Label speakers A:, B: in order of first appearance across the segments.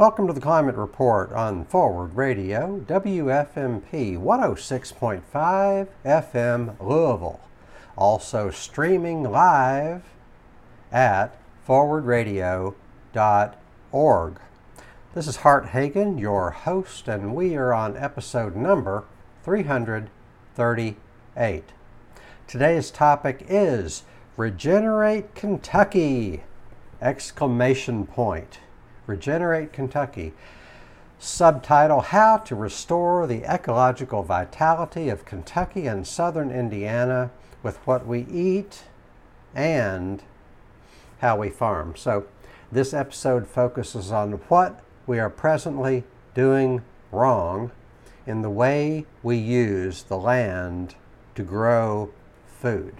A: Welcome to the Climate Report on Forward Radio, WFMP 106.5 FM Louisville. Also streaming live at forwardradio.org. This is Hart Hagen, your host, and we are on episode number 338. Today's topic is Regenerate Kentucky! Exclamation point. Regenerate Kentucky. Subtitle How to Restore the Ecological Vitality of Kentucky and Southern Indiana with What We Eat and How We Farm. So, this episode focuses on what we are presently doing wrong in the way we use the land to grow food.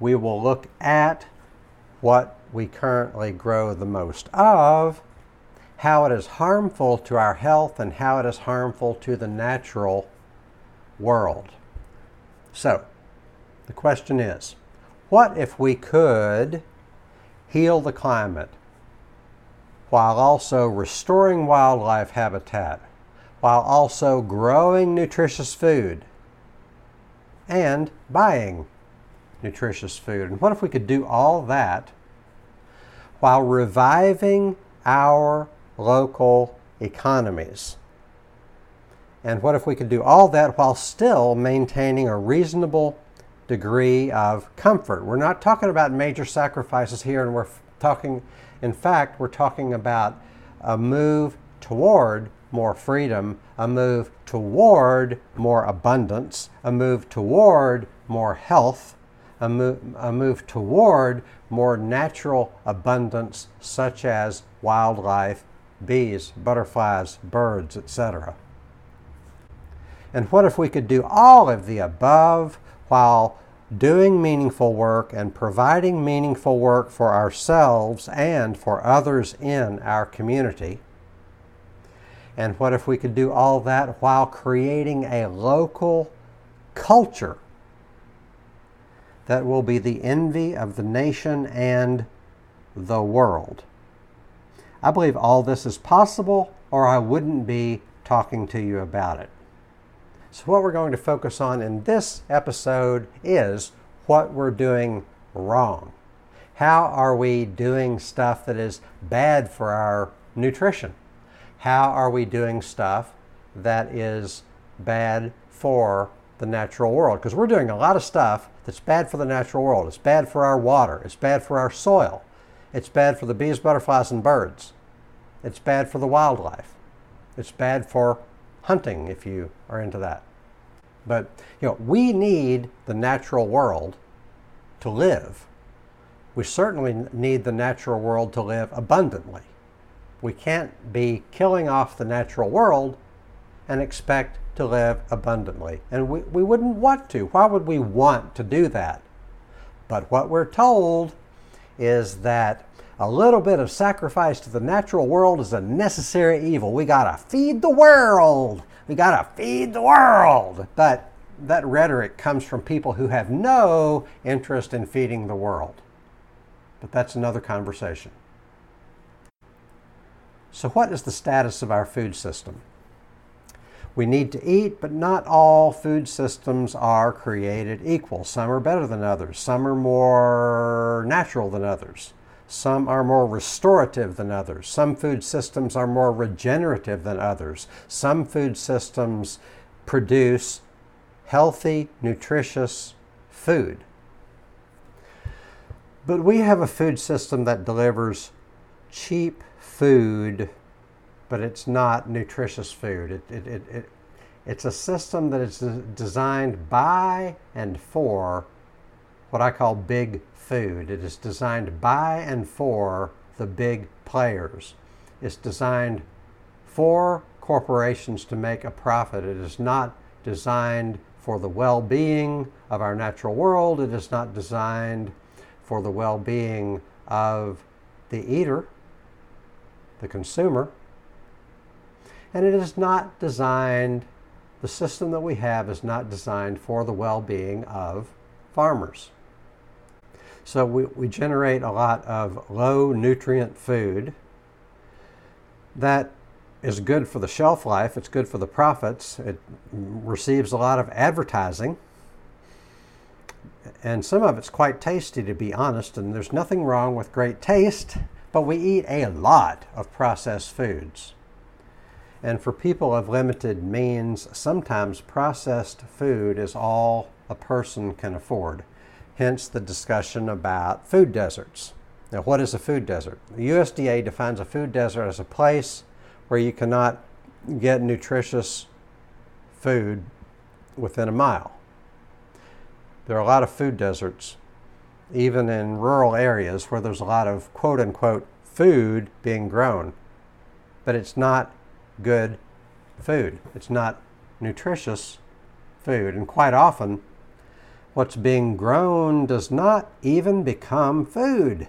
A: We will look at what we currently grow the most of, how it is harmful to our health, and how it is harmful to the natural world. So, the question is what if we could heal the climate while also restoring wildlife habitat, while also growing nutritious food and buying nutritious food? And what if we could do all that while reviving our local economies. And what if we could do all that while still maintaining a reasonable degree of comfort? We're not talking about major sacrifices here, and we're talking, in fact, we're talking about a move toward more freedom, a move toward more abundance, a move toward more health, a, mo- a move toward more natural abundance, such as wildlife, bees, butterflies, birds, etc. And what if we could do all of the above while doing meaningful work and providing meaningful work for ourselves and for others in our community? And what if we could do all that while creating a local culture that will be the envy of the nation and the world. I believe all this is possible, or I wouldn't be talking to you about it. So, what we're going to focus on in this episode is what we're doing wrong. How are we doing stuff that is bad for our nutrition? How are we doing stuff that is bad for the natural world? Because we're doing a lot of stuff that's bad for the natural world. It's bad for our water. It's bad for our soil. It's bad for the bees, butterflies, and birds. It's bad for the wildlife. It's bad for hunting if you are into that. But you know, we need the natural world to live. We certainly need the natural world to live abundantly. We can't be killing off the natural world and expect to live abundantly. And we, we wouldn't want to. Why would we want to do that? But what we're told is that a little bit of sacrifice to the natural world is a necessary evil. We gotta feed the world. We gotta feed the world. But that rhetoric comes from people who have no interest in feeding the world. But that's another conversation. So, what is the status of our food system? We need to eat, but not all food systems are created equal. Some are better than others, some are more natural than others, some are more restorative than others, some food systems are more regenerative than others, some food systems produce healthy, nutritious food. But we have a food system that delivers cheap food but it's not nutritious food. It, it, it, it, it's a system that is designed by and for what I call big food. It is designed by and for the big players. It's designed for corporations to make a profit. It is not designed for the well being of our natural world. It is not designed for the well being of the eater, the consumer and it is not designed, the system that we have is not designed for the well being of farmers. So we, we generate a lot of low nutrient food that is good for the shelf life, it's good for the profits, it receives a lot of advertising, and some of it's quite tasty to be honest, and there's nothing wrong with great taste, but we eat a lot of processed foods. And for people of limited means, sometimes processed food is all a person can afford. Hence the discussion about food deserts. Now, what is a food desert? The USDA defines a food desert as a place where you cannot get nutritious food within a mile. There are a lot of food deserts, even in rural areas where there's a lot of quote unquote food being grown. But it's not good food. It's not nutritious food. And quite often, what's being grown does not even become food.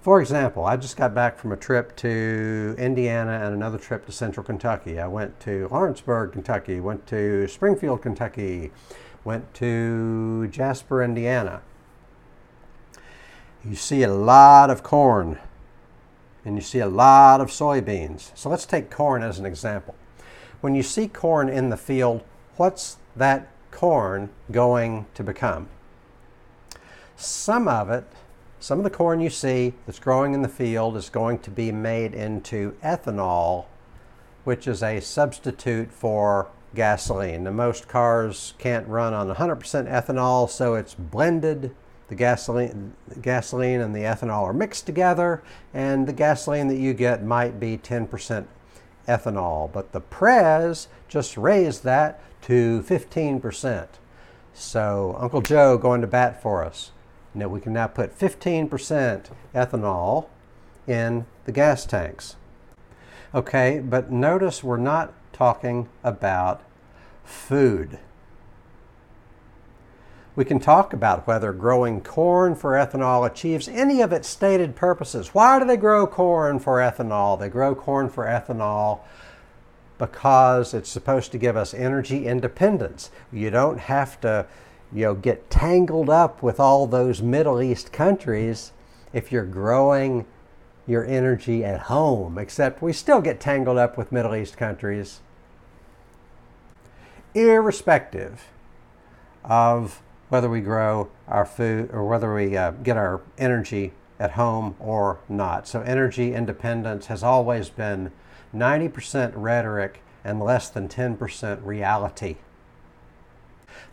A: For example, I just got back from a trip to Indiana and another trip to central Kentucky. I went to Lawrenceburg, Kentucky, went to Springfield, Kentucky, went to Jasper, Indiana. You see a lot of corn and you see a lot of soybeans. So let's take corn as an example. When you see corn in the field, what's that corn going to become? Some of it, some of the corn you see that's growing in the field is going to be made into ethanol, which is a substitute for gasoline. Now, most cars can't run on 100% ethanol, so it's blended the gasoline, gasoline and the ethanol are mixed together, and the gasoline that you get might be 10% ethanol. But the Prez just raised that to 15%. So Uncle Joe going to bat for us. Know, we can now put 15% ethanol in the gas tanks. Okay, but notice we're not talking about food. We can talk about whether growing corn for ethanol achieves any of its stated purposes. Why do they grow corn for ethanol? They grow corn for ethanol because it's supposed to give us energy independence. You don't have to, you know, get tangled up with all those Middle East countries if you're growing your energy at home, except we still get tangled up with Middle East countries. Irrespective of whether we grow our food or whether we uh, get our energy at home or not. So, energy independence has always been 90% rhetoric and less than 10% reality.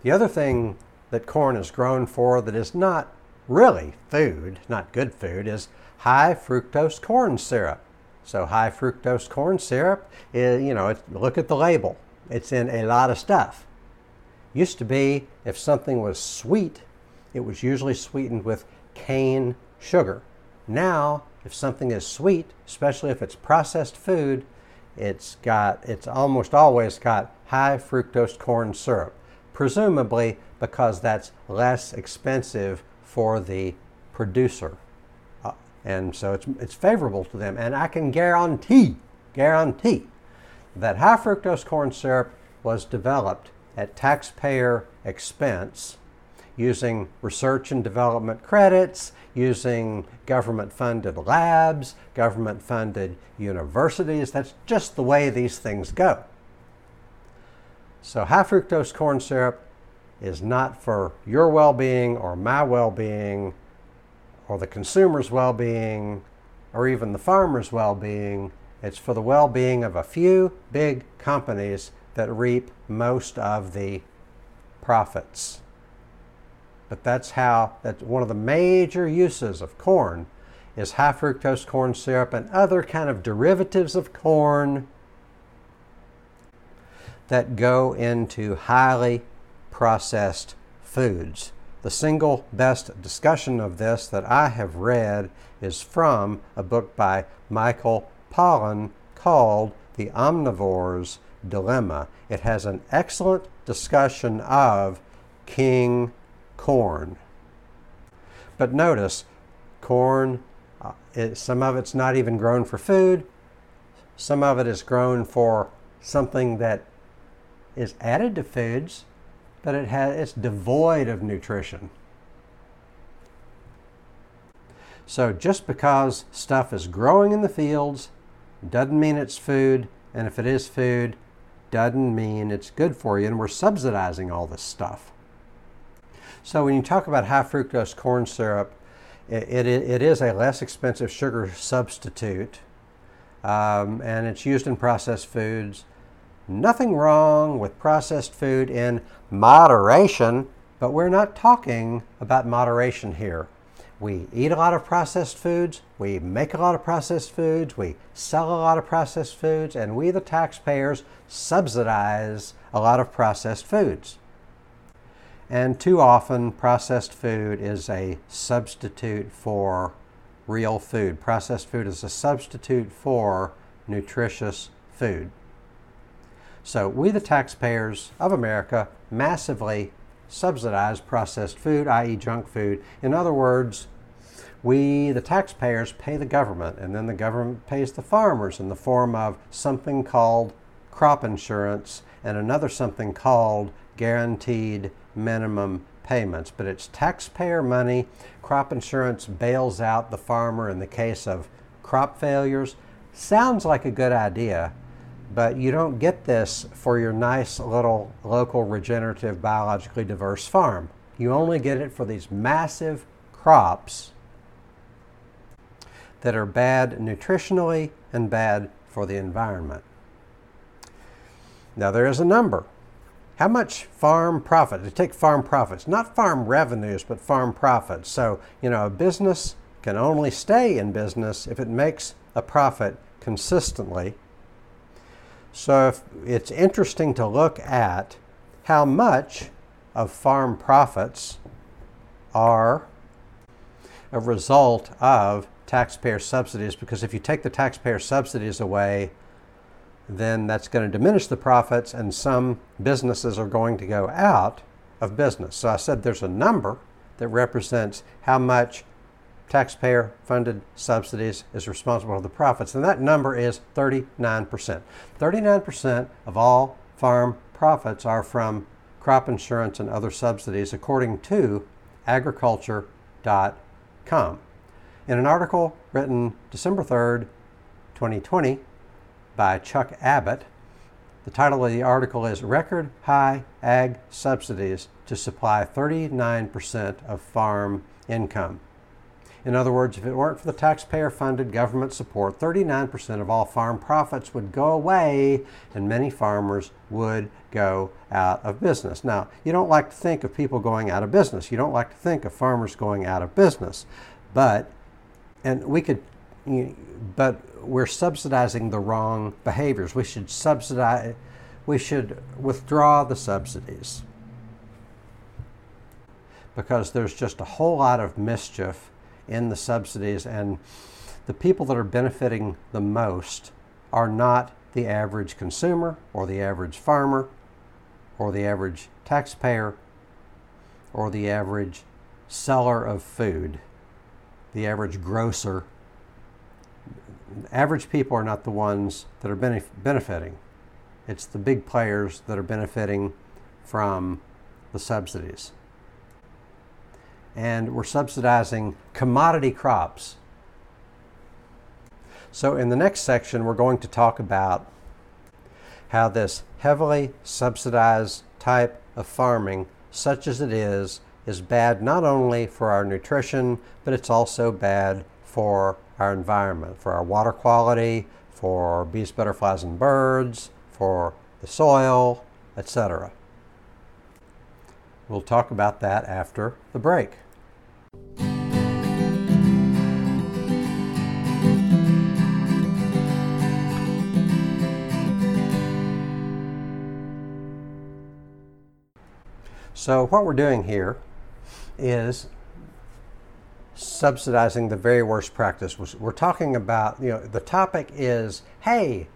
A: The other thing that corn is grown for that is not really food, not good food, is high fructose corn syrup. So, high fructose corn syrup, is, you know, look at the label, it's in a lot of stuff. Used to be if something was sweet, it was usually sweetened with cane sugar. Now, if something is sweet, especially if it's processed food, it's got it's almost always got high fructose corn syrup, presumably because that's less expensive for the producer. Uh, and so it's, it's favorable to them. And I can guarantee, guarantee that high fructose corn syrup was developed at taxpayer expense using research and development credits, using government funded labs, government funded universities. That's just the way these things go. So, high fructose corn syrup is not for your well being or my well being or the consumer's well being or even the farmer's well being. It's for the well being of a few big companies that reap most of the profits. But that's how, that's one of the major uses of corn is high fructose corn syrup and other kind of derivatives of corn that go into highly processed foods. The single best discussion of this that I have read is from a book by Michael Pollan called The Omnivore's dilemma. It has an excellent discussion of king corn. But notice, corn, uh, it, some of it's not even grown for food, some of it is grown for something that is added to foods, but it has, it's devoid of nutrition. So just because stuff is growing in the fields doesn't mean it's food, and if it is food, doesn't mean it's good for you, and we're subsidizing all this stuff. So when you talk about high fructose corn syrup, it, it, it is a less expensive sugar substitute, um, and it's used in processed foods. Nothing wrong with processed food in moderation, but we're not talking about moderation here. We eat a lot of processed foods, we make a lot of processed foods, we sell a lot of processed foods, and we, the taxpayers, subsidize a lot of processed foods. And too often, processed food is a substitute for real food. Processed food is a substitute for nutritious food. So, we, the taxpayers of America, massively subsidize processed food, i.e., junk food. In other words, we, the taxpayers, pay the government, and then the government pays the farmers in the form of something called crop insurance and another something called guaranteed minimum payments. But it's taxpayer money. Crop insurance bails out the farmer in the case of crop failures. Sounds like a good idea, but you don't get this for your nice little local regenerative biologically diverse farm. You only get it for these massive crops that are bad nutritionally and bad for the environment. Now, there is a number. How much farm profit? To take farm profits, not farm revenues, but farm profits. So, you know, a business can only stay in business if it makes a profit consistently. So, it's interesting to look at how much of farm profits are a result of taxpayer subsidies because if you take the taxpayer subsidies away, then that's going to diminish the profits and some businesses are going to go out of business. So I said there's a number that represents how much taxpayer funded subsidies is responsible for the profits, and that number is 39%. 39% of all farm profits are from crop insurance and other subsidies, according to agriculture.com. In an article written December 3rd, 2020, by Chuck Abbott, the title of the article is Record High Ag Subsidies to Supply 39% of Farm Income. In other words, if it weren't for the taxpayer funded government support, 39% of all farm profits would go away and many farmers would go out of business. Now, you don't like to think of people going out of business. You don't like to think of farmers going out of business. But and we could, but we're subsidizing the wrong behaviors. We should subsidize, we should withdraw the subsidies because there's just a whole lot of mischief in the subsidies, and the people that are benefiting the most are not the average consumer or the average farmer or the average taxpayer or the average seller of food the average grocer. Average people are not the ones that are benef- benefiting. It's the big players that are benefiting from the subsidies. And we're subsidizing commodity crops. So, in the next section, we're going to talk about how this heavily subsidized type of farming, such as it is, is bad not only for our nutrition, but it's also bad for our environment, for our water quality, for bees, butterflies, and birds, for the soil, etc. We'll talk about that after the break. So, what we're doing here is subsidizing the very worst practice. We're talking about, you know, the topic is hey,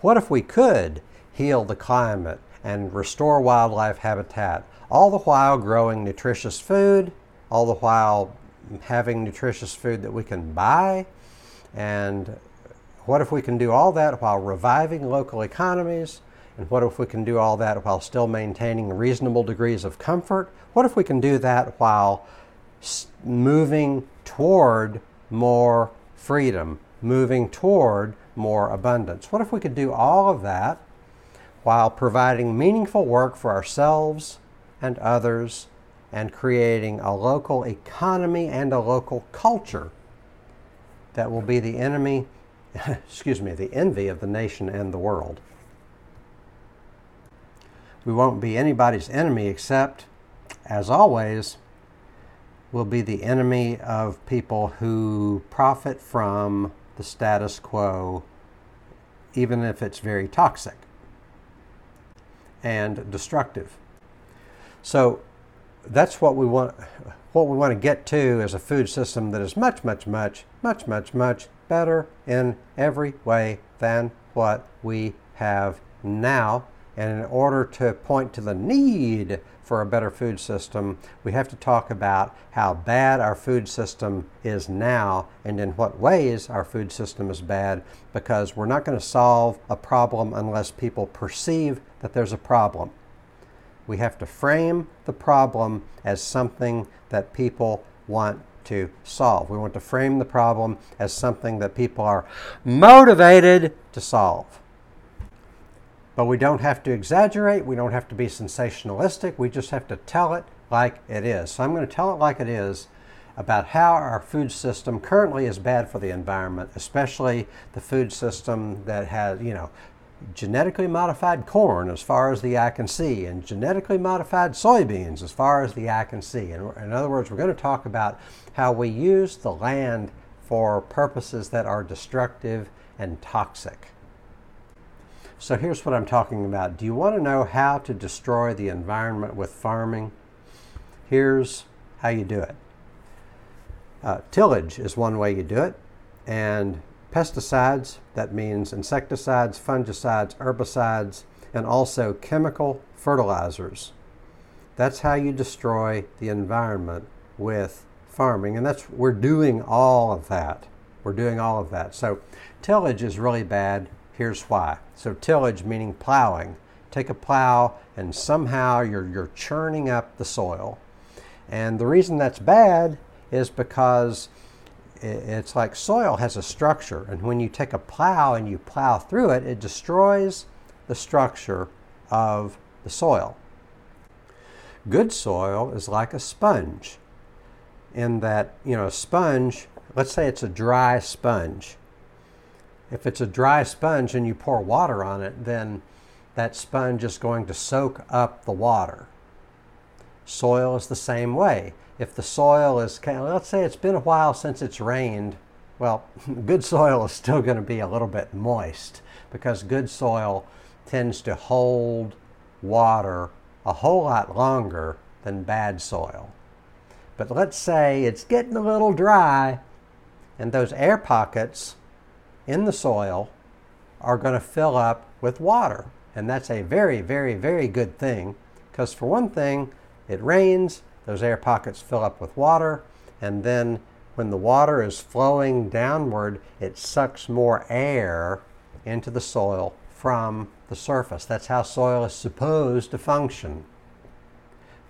A: what if we could heal the climate and restore wildlife habitat, all the while growing nutritious food, all the while having nutritious food that we can buy? And what if we can do all that while reviving local economies? And what if we can do all that while still maintaining reasonable degrees of comfort? What if we can do that while moving toward more freedom, moving toward more abundance. What if we could do all of that while providing meaningful work for ourselves and others and creating a local economy and a local culture that will be the enemy, excuse me, the envy of the nation and the world? We won't be anybody's enemy except, as always, we'll be the enemy of people who profit from the status quo, even if it's very toxic and destructive. So that's what we want what we want to get to is a food system that is much, much, much, much, much, much better in every way than what we have now. And in order to point to the need for a better food system, we have to talk about how bad our food system is now and in what ways our food system is bad because we're not going to solve a problem unless people perceive that there's a problem. We have to frame the problem as something that people want to solve. We want to frame the problem as something that people are motivated to solve. But we don't have to exaggerate, we don't have to be sensationalistic, we just have to tell it like it is. So I'm going to tell it like it is about how our food system currently is bad for the environment, especially the food system that has, you know, genetically modified corn as far as the eye can see, and genetically modified soybeans as far as the eye can see. And in other words, we're going to talk about how we use the land for purposes that are destructive and toxic. So here's what I'm talking about. Do you want to know how to destroy the environment with farming? Here's how you do it. Uh, tillage is one way you do it, and pesticides, that means insecticides, fungicides, herbicides, and also chemical fertilizers. That's how you destroy the environment with farming, and that's we're doing all of that. We're doing all of that. So tillage is really bad Here's why. So tillage meaning plowing. Take a plow and somehow you're, you're churning up the soil. And the reason that's bad is because it's like soil has a structure, and when you take a plow and you plow through it, it destroys the structure of the soil. Good soil is like a sponge, in that, you know, a sponge, let's say it's a dry sponge. If it's a dry sponge and you pour water on it, then that sponge is going to soak up the water. Soil is the same way. If the soil is, let's say it's been a while since it's rained, well, good soil is still going to be a little bit moist because good soil tends to hold water a whole lot longer than bad soil. But let's say it's getting a little dry and those air pockets in the soil are going to fill up with water. And that's a very, very, very good thing because, for one thing, it rains, those air pockets fill up with water, and then when the water is flowing downward, it sucks more air into the soil from the surface. That's how soil is supposed to function.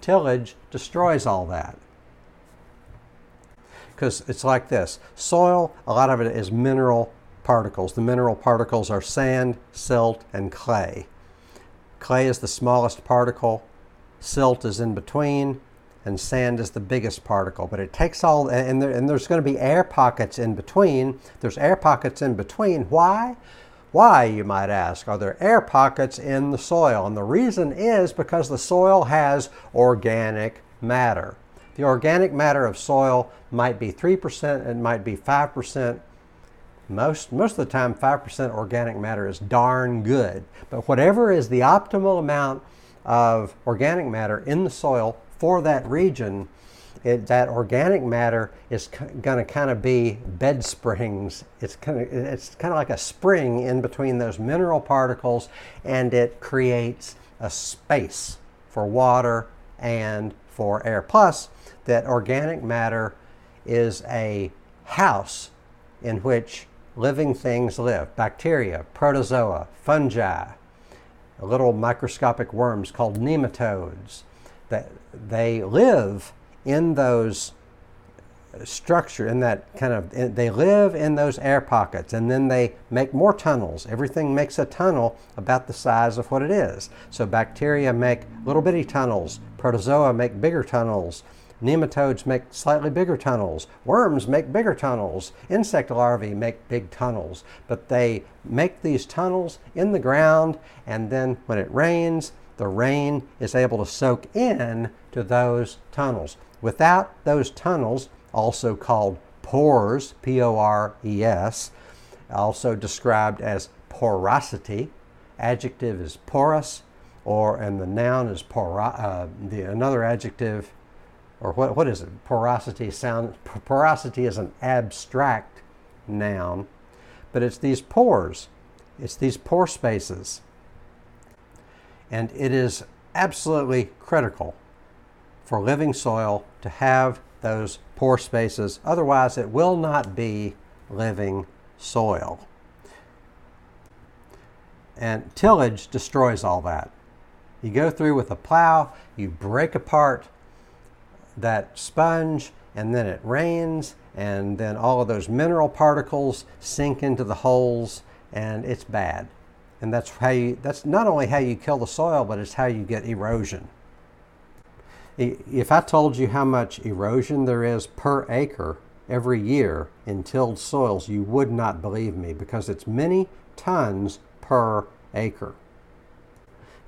A: Tillage destroys all that. Because it's like this soil, a lot of it is mineral particles. The mineral particles are sand, silt, and clay. Clay is the smallest particle, silt is in between, and sand is the biggest particle. But it takes all, and, there, and there's going to be air pockets in between. There's air pockets in between. Why? Why, you might ask, are there air pockets in the soil? And the reason is because the soil has organic matter. The organic matter of soil might be 3%, it might be 5%, most, most of the time, 5% organic matter is darn good. But whatever is the optimal amount of organic matter in the soil for that region, it, that organic matter is going to kind of be bed springs. It's kind of it's kind of like a spring in between those mineral particles, and it creates a space for water and for air. Plus, that organic matter is a house in which living things live bacteria, protozoa, fungi, little microscopic worms called nematodes. That they live in those structure in that kind of they live in those air pockets and then they make more tunnels. Everything makes a tunnel about the size of what it is. So bacteria make little bitty tunnels. Protozoa make bigger tunnels. Nematodes make slightly bigger tunnels. Worms make bigger tunnels. Insect larvae make big tunnels. But they make these tunnels in the ground and then when it rains the rain is able to soak in to those tunnels without those tunnels also called pores, P O R E S, also described as porosity. Adjective is porous, or and the noun is poro, uh, the another adjective, or what what is it? Porosity sound porosity is an abstract noun, but it's these pores, it's these pore spaces, and it is absolutely critical for living soil to have those pore spaces. Otherwise, it will not be living soil. And tillage destroys all that. You go through with a plow, you break apart that sponge, and then it rains, and then all of those mineral particles sink into the holes, and it's bad. And that's how you, that's not only how you kill the soil, but it's how you get erosion. If I told you how much erosion there is per acre every year in tilled soils, you would not believe me because it's many tons per acre.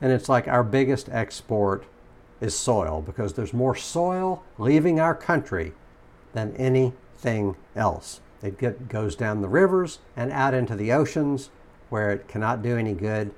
A: And it's like our biggest export is soil because there's more soil leaving our country than anything else. It get, goes down the rivers and out into the oceans where it cannot do any good.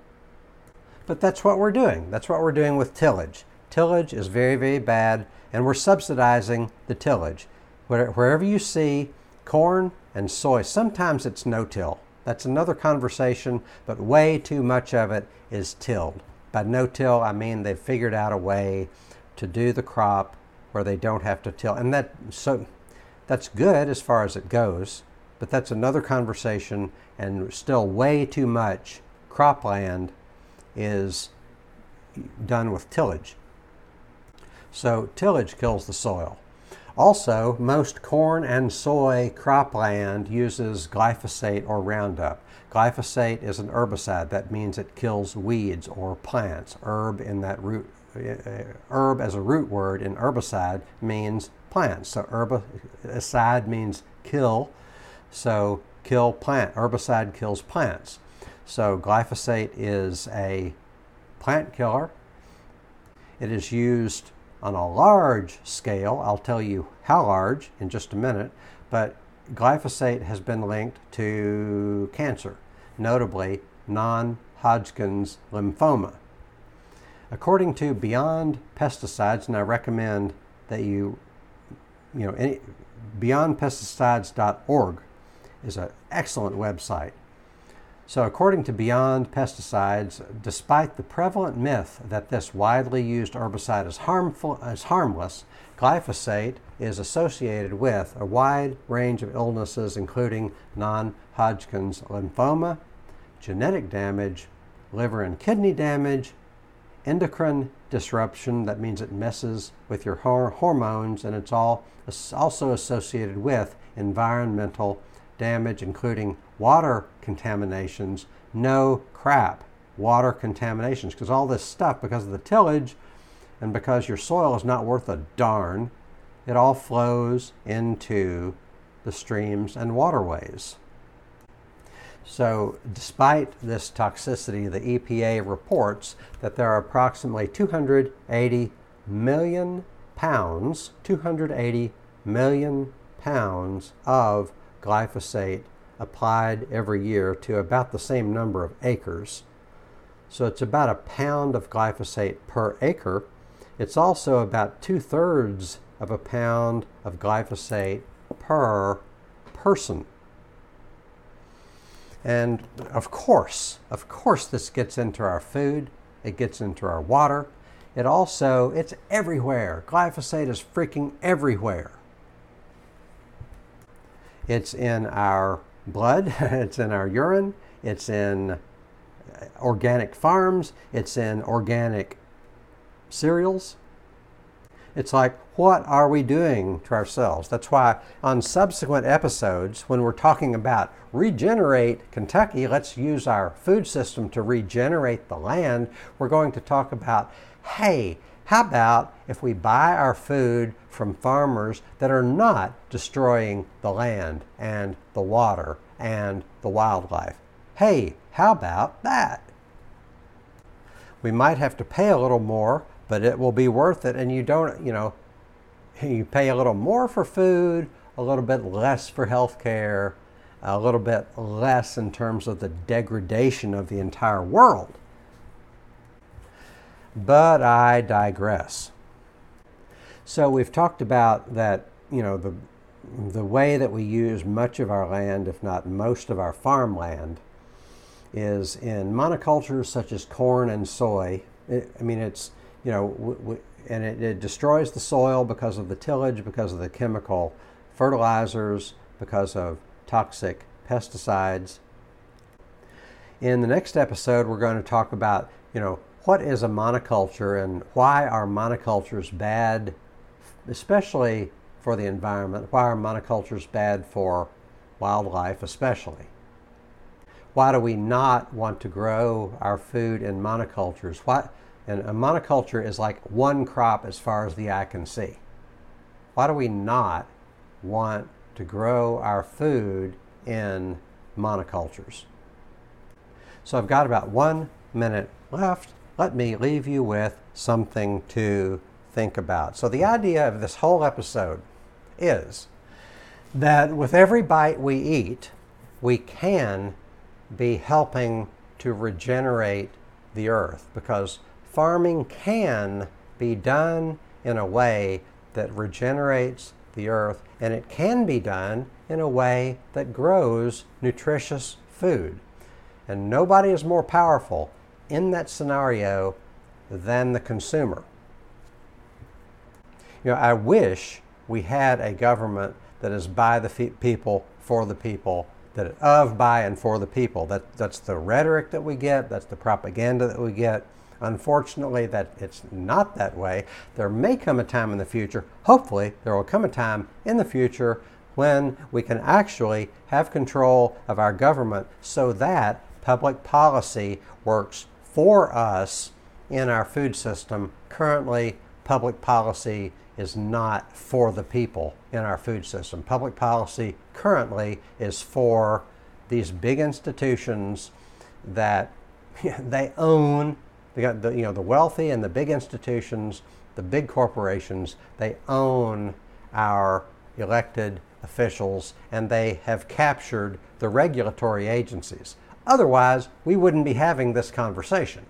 A: But that's what we're doing. That's what we're doing with tillage. Tillage is very, very bad, and we're subsidizing the tillage. Wherever you see corn and soy, sometimes it's no till. That's another conversation, but way too much of it is tilled. By no till, I mean they've figured out a way to do the crop where they don't have to till. And that so that's good as far as it goes, but that's another conversation and still way too much cropland is done with tillage. So tillage kills the soil. Also, most corn and soy cropland uses glyphosate or Roundup. Glyphosate is an herbicide. That means it kills weeds or plants. Herb in that root, uh, herb as a root word in herbicide means plants. So herbicide means kill. So kill plant. Herbicide kills plants. So glyphosate is a plant killer. It is used on a large scale. I'll tell you how large in just a minute, but glyphosate has been linked to cancer, notably non Hodgkin's lymphoma. According to Beyond Pesticides, and I recommend that you, you know, any, beyondpesticides.org is an excellent website. So, according to Beyond Pesticides, despite the prevalent myth that this widely used herbicide is harmful is harmless, glyphosate is associated with a wide range of illnesses including non-Hodgkin's lymphoma, genetic damage, liver and kidney damage, endocrine disruption that means it messes with your hormones and it's all also associated with environmental damage including water contaminations, no crap, water contaminations, because all this stuff, because of the tillage and because your soil is not worth a darn, it all flows into the streams and waterways. So, despite this toxicity, the EPA reports that there are approximately 280 million pounds, 280 million pounds of glyphosate applied every year to about the same number of acres. So it's about a pound of glyphosate per acre. It's also about two thirds of a pound of glyphosate per person. And of course, of course, this gets into our food, it gets into our water. It also, it's everywhere. Glyphosate is freaking everywhere. It's in our blood, it's in our urine, it's in organic farms, it's in organic cereals. It's like, what are we doing to ourselves? That's why on subsequent episodes, when we're talking about regenerate Kentucky, let's use our food system to regenerate the land, we're going to talk about, hey, how about if we buy our food from farmers that are not destroying the land and the water and the wildlife? Hey, how about that? We might have to pay a little more, but it will be worth it. And you don't, you know, you pay a little more for food, a little bit less for health care, a little bit less in terms of the degradation of the entire world. But I digress. So we've talked about that, you know, the, the way that we use much of our land, if not most of our farmland, is in monocultures such as corn and soy. It, I mean, it's, you know, and it, it destroys the soil because of the tillage, because of the chemical fertilizers, because of toxic pesticides. In the next episode, we're going to talk about, you know, what is a monoculture and why are monocultures bad, especially for the environment? Why are monocultures bad for wildlife, especially? Why do we not want to grow our food in monocultures? Why, and a monoculture is like one crop as far as the eye can see. Why do we not want to grow our food in monocultures? So I've got about one minute left let me leave you with something to think about. So, the idea of this whole episode is that with every bite we eat, we can be helping to regenerate the earth because farming can be done in a way that regenerates the earth and it can be done in a way that grows nutritious food. And nobody is more powerful in that scenario than the consumer. You know, I wish we had a government that is by the people, for the people, that of, by, and for the people. That, that's the rhetoric that we get, that's the propaganda that we get. Unfortunately, that it's not that way. There may come a time in the future, hopefully, there will come a time in the future when we can actually have control of our government so that public policy works for us in our food system. Currently, public policy is not for the people in our food system. Public policy currently is for these big institutions that they own. They got the, you know, the wealthy and the big institutions, the big corporations, they own our elected officials and they have captured the regulatory agencies. Otherwise, we wouldn't be having this conversation.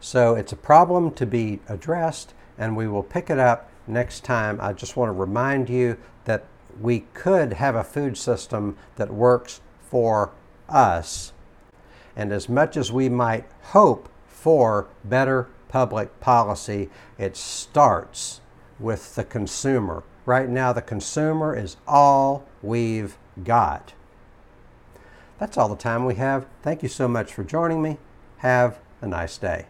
A: So it's a problem to be addressed, and we will pick it up next time. I just want to remind you that we could have a food system that works for us. And as much as we might hope for better public policy, it starts with the consumer. Right now, the consumer is all we've got. That's all the time we have. Thank you so much for joining me. Have a nice day.